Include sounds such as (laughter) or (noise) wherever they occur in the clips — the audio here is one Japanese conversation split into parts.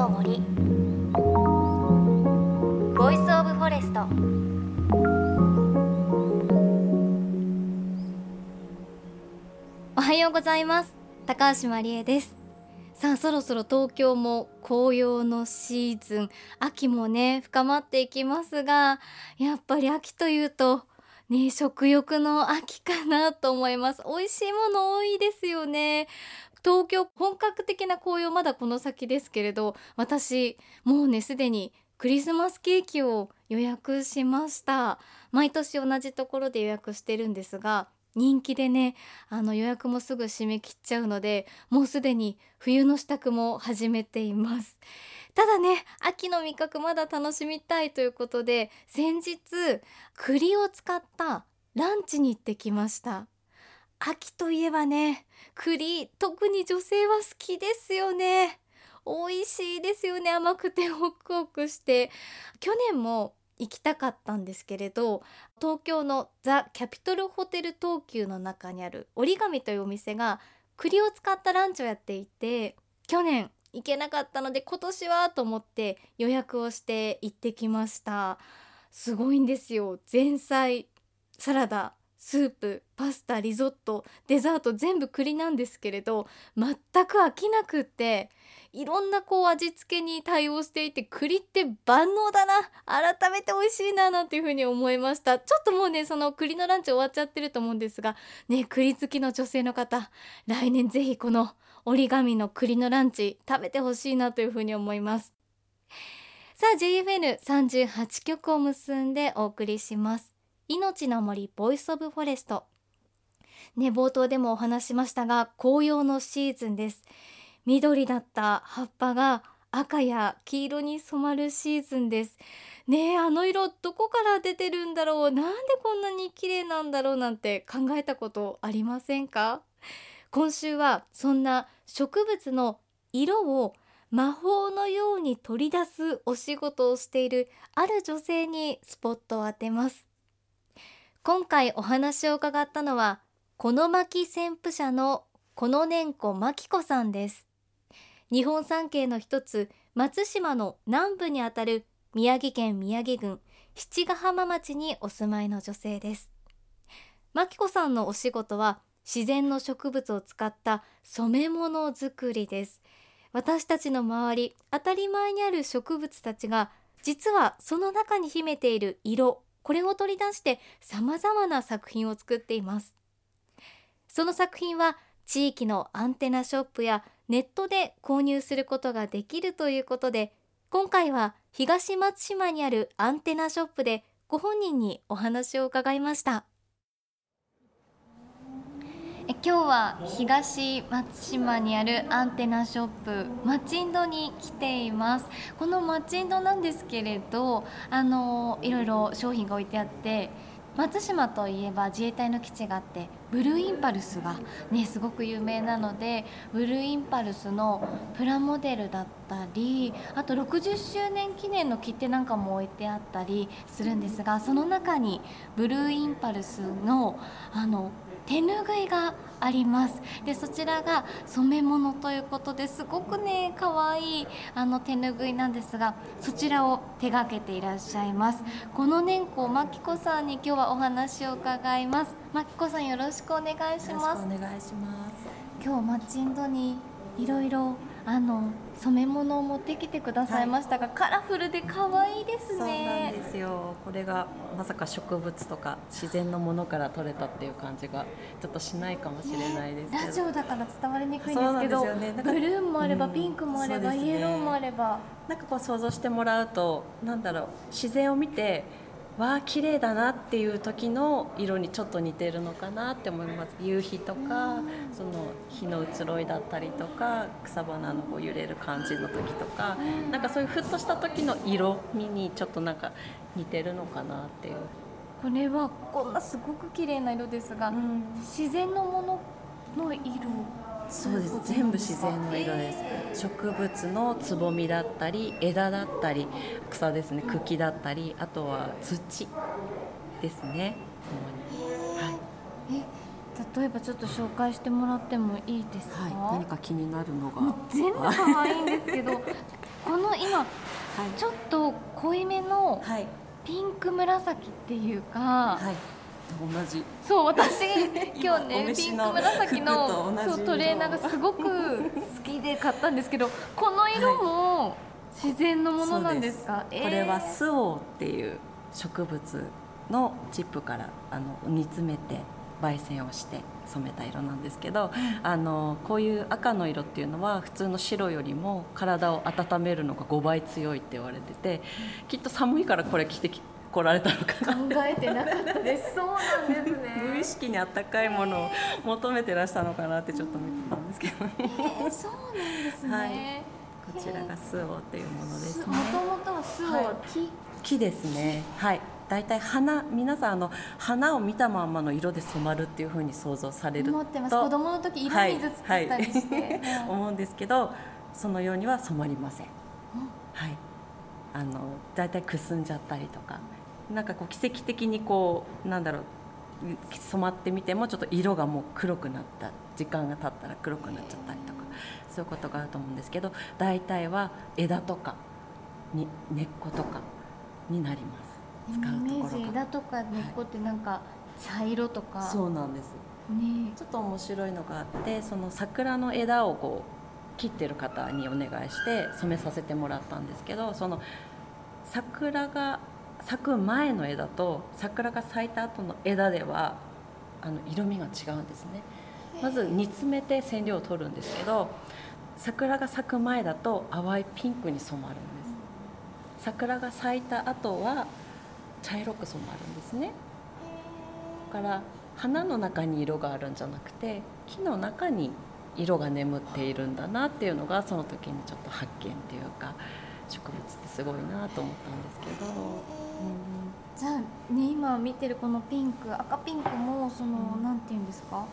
の森 Voice of Forest おはようございます。高橋真理恵です。さあそろそろ東京も紅葉のシーズン秋もね深まっていきますがやっぱり秋というとね食欲の秋かなと思います。美味しいもの多いですよね。東京本格的な紅葉まだこの先ですけれど私もうねすでにクリスマスケーキを予約しました。毎年同じところで予約してるんですが人気でねあの予約もすぐ締め切っちゃうのでもうすでに冬の支度も始めています。ただね秋の味覚まだ楽しみたいということで先日栗を使ったランチに行ってきました。秋といえばね栗特に女性は好きですよね。美味しいですよね。甘くてホクホクして。去年も行きたかったんですけれど東京のザ・キャピトルホテル東急の中にある折り紙というお店が栗を使ったランチをやっていて去年行けなかったので今年はと思って予約をして行ってきました。すごいんですよ。前菜サラダスープパスタリゾットデザート全部栗なんですけれど全く飽きなくっていろんなこう味付けに対応していて栗って万能だな改めて美味しいななんていうふうに思いました。ちょっともうねその栗のランチ終わっちゃってると思うんですがね栗好きの女性の方来年ぜひこの折り紙の栗のランチ食べてほしいなというふうに思います。さあ JFN38 局を結んでお送りします。命の森 Voice of Forest ね冒頭でもお話しましたが紅葉のシーズンです。緑だった葉っぱが赤や黄色に染まるシーズンです。ねえあの色どこから出てるんだろう。なんでこんなに綺麗なんだろうなんて考えたことありませんか？今週はそんな植物の色を魔法のように取り出すお仕事をしているある女性にスポットを当てます。今回お話を伺ったのはこの巻旋風社のこの年子真紀子さんです。日本三景の一つ松島の南部にあたる宮城県宮城郡七ヶ浜町にお住まいの女性です。真紀子さんのお仕事は自然の植物を使った染め物作りです。私たちの周り当たり前にある植物たちが実はその中に秘めている色これを取り出して様々な作品を作っています。その作品は地域のアンテナショップやネットで購入することができるということで今回は東松島にあるアンテナショップでご本人にお話を伺いました。え今日は東松島にあるアンテナショップマチンドに来ています。このマチンドなんですけれどあのいろいろ商品が置いてあって松島といえば自衛隊の基地があってブルーインパルスがねすごく有名なのでブルーインパルスのプラモデルだったりあと60周年記念の切手なんかも置いてあったりするんですがその中にブルーインパルスのあの手ぬぐいがあります。でそちらが染め物ということですごくね可愛いあの手ぬぐいなんですがそちらを手がけていらっしゃいます。この年子まきこさんに今日はお話を伺います。まきこさんよろしくお願いします。お願いします。今日マッチンドにいろいろあの染め物を持ってきてくださいましたが、はい、カラフルで可愛いですね。そうなんですよ。これがまさか植物とか自然のものから取れたっていう感じがちょっとしないかもしれないですけど、ね、ラジオだから伝わりにくいんですけど、ね、ブルーもあれば、ピンクもあれば、イエローもあれば。なんかこう想像してもらうとなんだろう自然を見てわあ綺麗だなっていう時の色にちょっと似てるのかなって思います。夕日とかその日の移ろいだったりとか草花のこう揺れる感じの時とかなんかそういうふっとした時の色味にちょっとなんか似てるのかなっていう。これはこんなすごく綺麗な色ですが、うん、自然のものの色。そうです。全部自然の色です、植物のつぼみだったり枝だったり草ですね。茎だったりあとは土ですね、はい、え例えばちょっと紹介してもらってもいいですか、はい、何か気になるのが。全部可愛いんですけど (laughs) この今はい。ちょっと濃いめのはい。ピンク紫っていうか、はい。同じ。そう私 (laughs) 今日おねピンク紫のそうトレーナーがすごく好きで買ったんですけどこの色も自然のものなんですか、これはスオウっていう植物のチップからあの煮詰めて焙煎をして染めた色なんですけど、あのこういう赤の色っていうのは普通の白よりも体を温めるのが5倍強いって言われててきっと寒いからこれ着てき来られたのかな。考えてなかったです。そうなんですね。(laughs) 無意識にあったかいものを求めてらしたのかなってちょっと見てたんですけど。えーそうなんですね、はい。こちらがスオウっていうものですね。もともとは巣をはい。木、木ですね。はい大体花皆さんあの花を見たまんまの色で染まるっていうふうに想像されると。思ってます。子供の時色水作ったりして、はいはいうん思うんですけどそのようには染まりません。はい。あの大体くすんじゃったりとか。なんかこう奇跡的にこうなんだろう染まってみてもちょっと色がもう黒くなった時間が経ったら黒くなっちゃったりとか。そういうことがあると思うんですけど大体は枝とかに根っことかになります使うイメーところがジ枝とか根っこってなんか茶色とか、そうなんです。ね。ちょっと面白いのがあってその桜の枝をこう切ってる方にお願いして染めさせてもらったんですけどその桜が咲く前の枝と桜が咲いた後の枝ではあの色味が違うんですね。まず煮詰めて染料を取るんですけど桜が咲く前だと淡いピンクに染まるんです。桜が咲いた後は茶色く染まるんですね。だから花の中に色があるんじゃなくて木の中に色が眠っているんだなっていうのがその時にちょっと発見っていうか植物ってすごいなと思ったんですけど、じゃあね今見てるこのピンク赤ピンクもその、うん。なんていうんですか？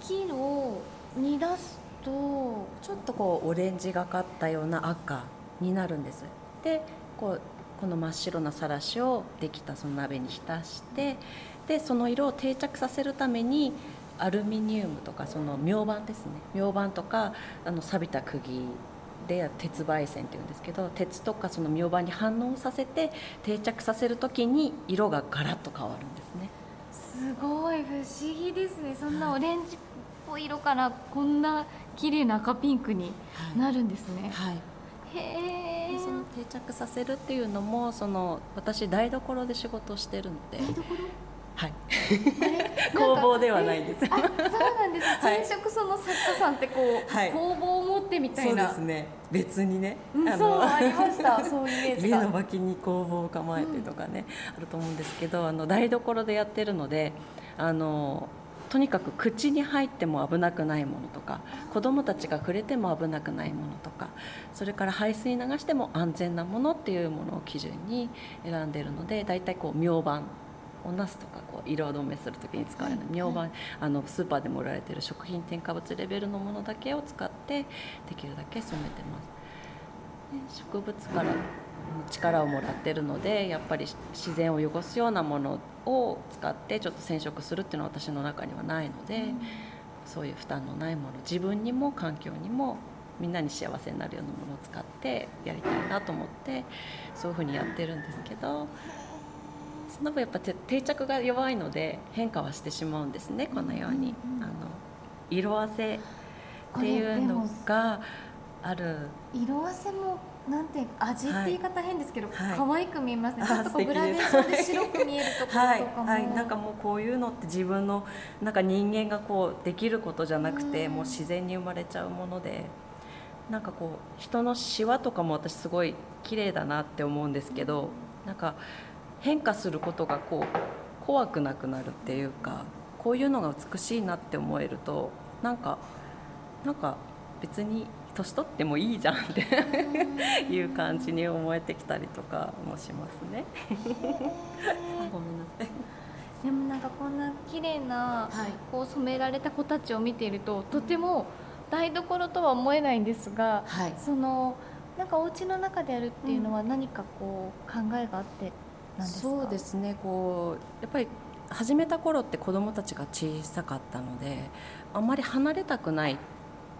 木を煮出すとちょっとこうオレンジがかったような赤になるんです。でこうこの真っ白なさらしをできたその鍋に浸してでその色を定着させるためにアルミニウムとかその明板ですね。明板とかあの錆びた釘で鉄焙煎っていうんですけど鉄とかその明板に反応させて定着させる時に色がガラッと変わるんですね。すごい不思議ですね。そんなオレンジっぽい色からこんな綺麗な赤ピンクになるんですね、はいへえでその定着させるっていうのもその私台所で仕事をしてるので、台所？はい、(laughs) 工房ではないんですあそうなんです、(laughs) はい。染色その作家さんってこう、はい。工房を持ってみたいそうなですね。別にね、うん、そうありました。(laughs) そういうイメージが。家の脇に工房を構えてとかね、あると思うんですけどあの台所でやってるのであのとにかく口に入っても危なくないものとか子どもたちが触れても危なくないものとかそれから排水流しても安全なものっていうものを基準に選んでるので大体こう明板おナスとかこう色止めする時に使われる明板あのスーパーでも売られてる食品添加物レベルのものだけを使ってできるだけ染めてます。で植物から力をもらってるのでやっぱり自然を汚すようなものを使ってちょっと染色するっていうのは私の中にはないので、そういう負担のないもの自分にも環境にもみんなに幸せになるようなものを使ってやりたいなと思ってそういうふうにやってるんですけどその分やっぱ定定着が弱いので変化はしてしまうんですねこのように。うんうんうんあの色あせっていうのがある。色あせもなんて味って言い方変ですけど、はい。可愛く見えますね、あちょっとこうグラデーションで白く見えるところはいとかも、はい、なんかもうこういうのって自分のなんか人間がこうできることじゃなくて、うん。もう自然に生まれちゃうものでなんかこう人のシワとかも私すごい綺麗だなって思うんですけどなんか変化することがこう怖くなくなるっていうかこういうのが美しいなって思えるとなんかなんか別に年取ってもいいじゃんって (laughs) いう感じに思えてきたりとかもしますね。(laughs) ごめんなさい。でもなんかこんな綺麗なはいこう染められた子たちを見ているととても台所とは思えないんですがはい。そのなんかお家の中でやるっていうのは何かこう考えがあってなんですか？そうですねこうやっぱり始めた頃って子どもたちが小さかったのであんまり離れたくないっ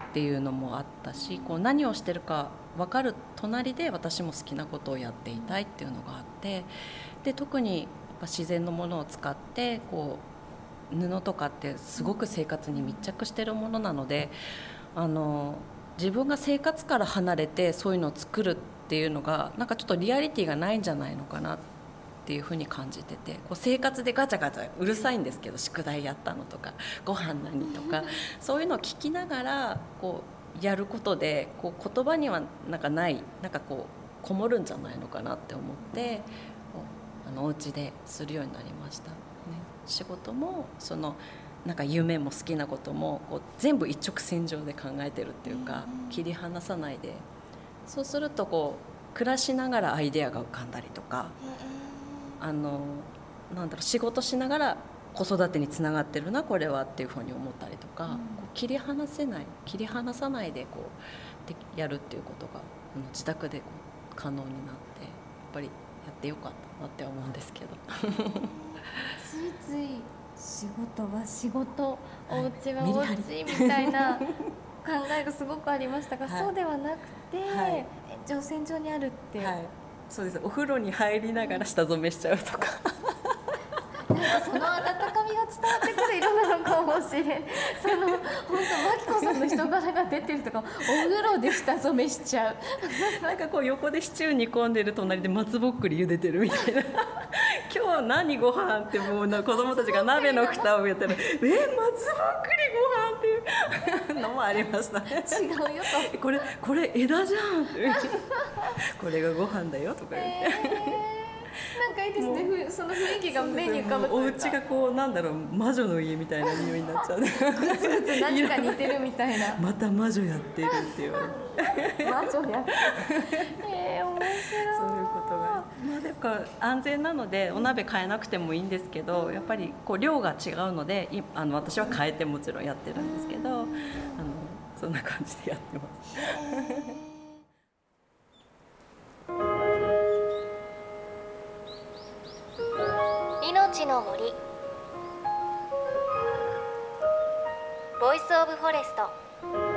っていうのもあったしこう何をしてるか分かる隣で私も好きなことをやっていたいっていうのがあってで特にやっぱ自然のものを使ってこう布とかってすごく生活に密着してるものなのであの自分が生活から離れてそういうのを作るっていうのがなんかちょっとリアリティがないんじゃないのかなっていうふうに感じててこう生活でガチャガチャうるさいんですけど宿題やったのとかご飯何とかそういうのを聞きながらこうやることでこう言葉にはなんかないなんかこうこもるんじゃないのかなって思ってあのお家でするようになりました、ね、仕事もそのなんか夢も好きなこともこう全部一直線上で考えてるっていうか、切り離さないで。そうするとこう暮らしながらアイデアが浮かんだりとか、あのなんだろう仕事しながら子育てにつながってるなこれはっていうふうに思ったりとか、うん、こう切り離せない切り離さないでこうでやるっていうことが自宅でこう可能になってやっぱりやってよかったなって思うんですけど。ついつい仕事は仕事、お家はお家みたいな考えがすごくありましたが、(laughs) はい、そうではなくて、はい、延長線上にあるって、はい、そうです。お風呂に入りながら下染めしちゃうとか。なんかその温かみが伝わってくる色なのかもしれん。その本当真紀子さんの人柄が出てるとかお風呂で下染めしちゃう。なんかこう横でシチュー煮込んでる隣で松ぼっくり茹でてるみたいな。今日何ご飯ってもうな子供たちが鍋の蓋をやってる。え松ぼっくりご飯 (laughs) のもありましたね。違うよと。(laughs) これこれ枝じゃん。(laughs) これがご飯だよとか言って、えー。なんかいいですね。その雰囲気が目に浮かぶお家がこうなんだろう魔女の家みたいな匂いになっちゃう。グツグツ何か似てるみたいな。また魔女やってるって言われて魔女やってえー、面白い。そういうこと。がまあだから安全なのでお鍋変えなくてもいいんですけどやっぱりこう量が違うのであの私は変えてもちろんやってるんですけどあのそんな感じでやってます。の森。 Voice of Forest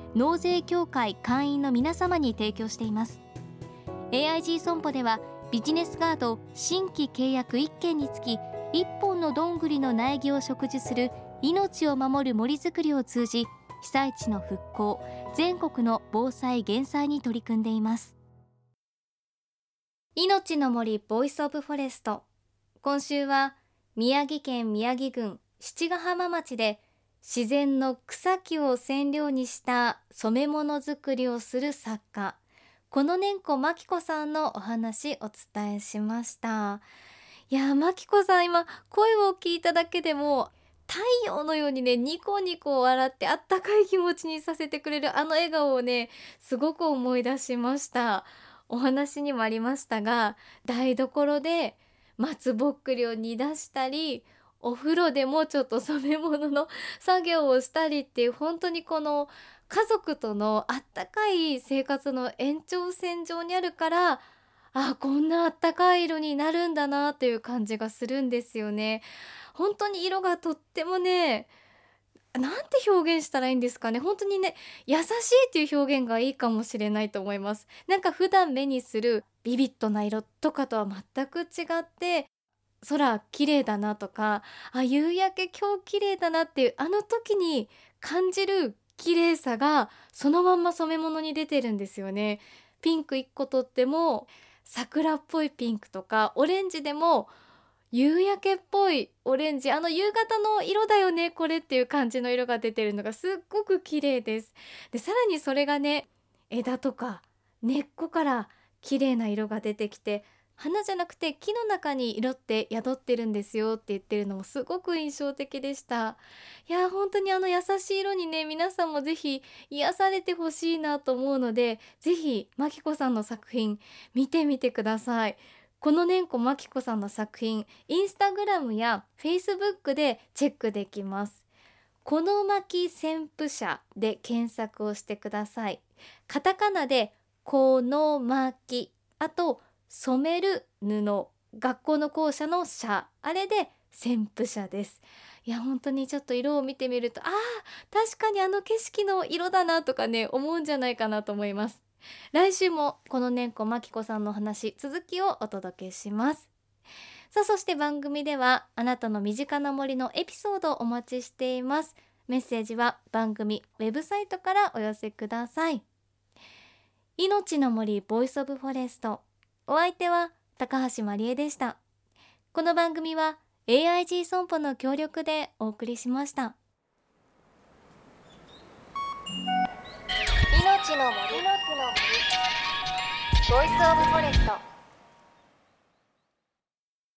納税協会会員の皆様に提供しています。AIG 損保ではビジネスガード新規契約1件につき1本のどんぐりの苗木を植樹する命を守る森づくりを通じ被災地の復興全国の防災減災に取り組んでいます。命の森 Voice of Forest。今週は宮城県宮城郡七ヶ浜町で自然の草木を染料にした染め物作りをする作家。この年子真紀子さんのお話お伝えしました。いや真紀子さん今声を聞いただけでも太陽のようにねニコニコ笑ってあったかい気持ちにさせてくれるあの笑顔をねすごく思い出しました。お話にもありましたが台所で松ぼっくりを煮出したりお風呂でもちょっと染め物の作業をしたりっていう本当にこの家族とのあったかい生活の延長線上にあるからあこんなあったかい色になるんだなっていう感じがするんですよね。本当に色がとってもねなんて表現したらいいんですかね本当にね優しいっていう表現がいいかもしれないと思いますなんか普段目にするビビッドな色とかとは全く違って空綺麗だなとかあ夕焼け今日綺麗だなっていうあの時に感じる綺麗さがそのまんま染め物に出てるんですよね。ピンク1個とっても桜っぽいピンクとかオレンジでも夕焼けっぽいオレンジあの夕方の色だよねこれっていう感じの色が出てるのがすっごく綺麗です。でさらにそれがね枝とか根っこから綺麗な色が出てきて花じゃなくて木の中に色って宿ってるんですよって言ってるのもすごく印象的でした。いや本当にあの優しい色にね皆さんもぜひ癒されてほしいなと思うのでぜひまきこさんの作品見てみてください。この年子まきこさんの作品インスタグラムやフェイスブックでチェックできます。この巻旋風車で検索をしてください。カタカナでこの巻あと染める布学校の校舎の社あれで旋風車です。いや本当にちょっと色を見てみるとあー確かにあの景色の色だなとかね思うんじゃないかなと思います。来週もこの年子まきこさんの話続きをお届けします。さあそして番組ではあなたの身近な森のエピソードをお待ちしています。メッセージは番組ウェブサイトからお寄せください。命の森 Voice of Forest。お相手は高橋まりえでした。この番組は AIG 損保の協力でお送りしました。命の森の森ボイスオブフォレスト。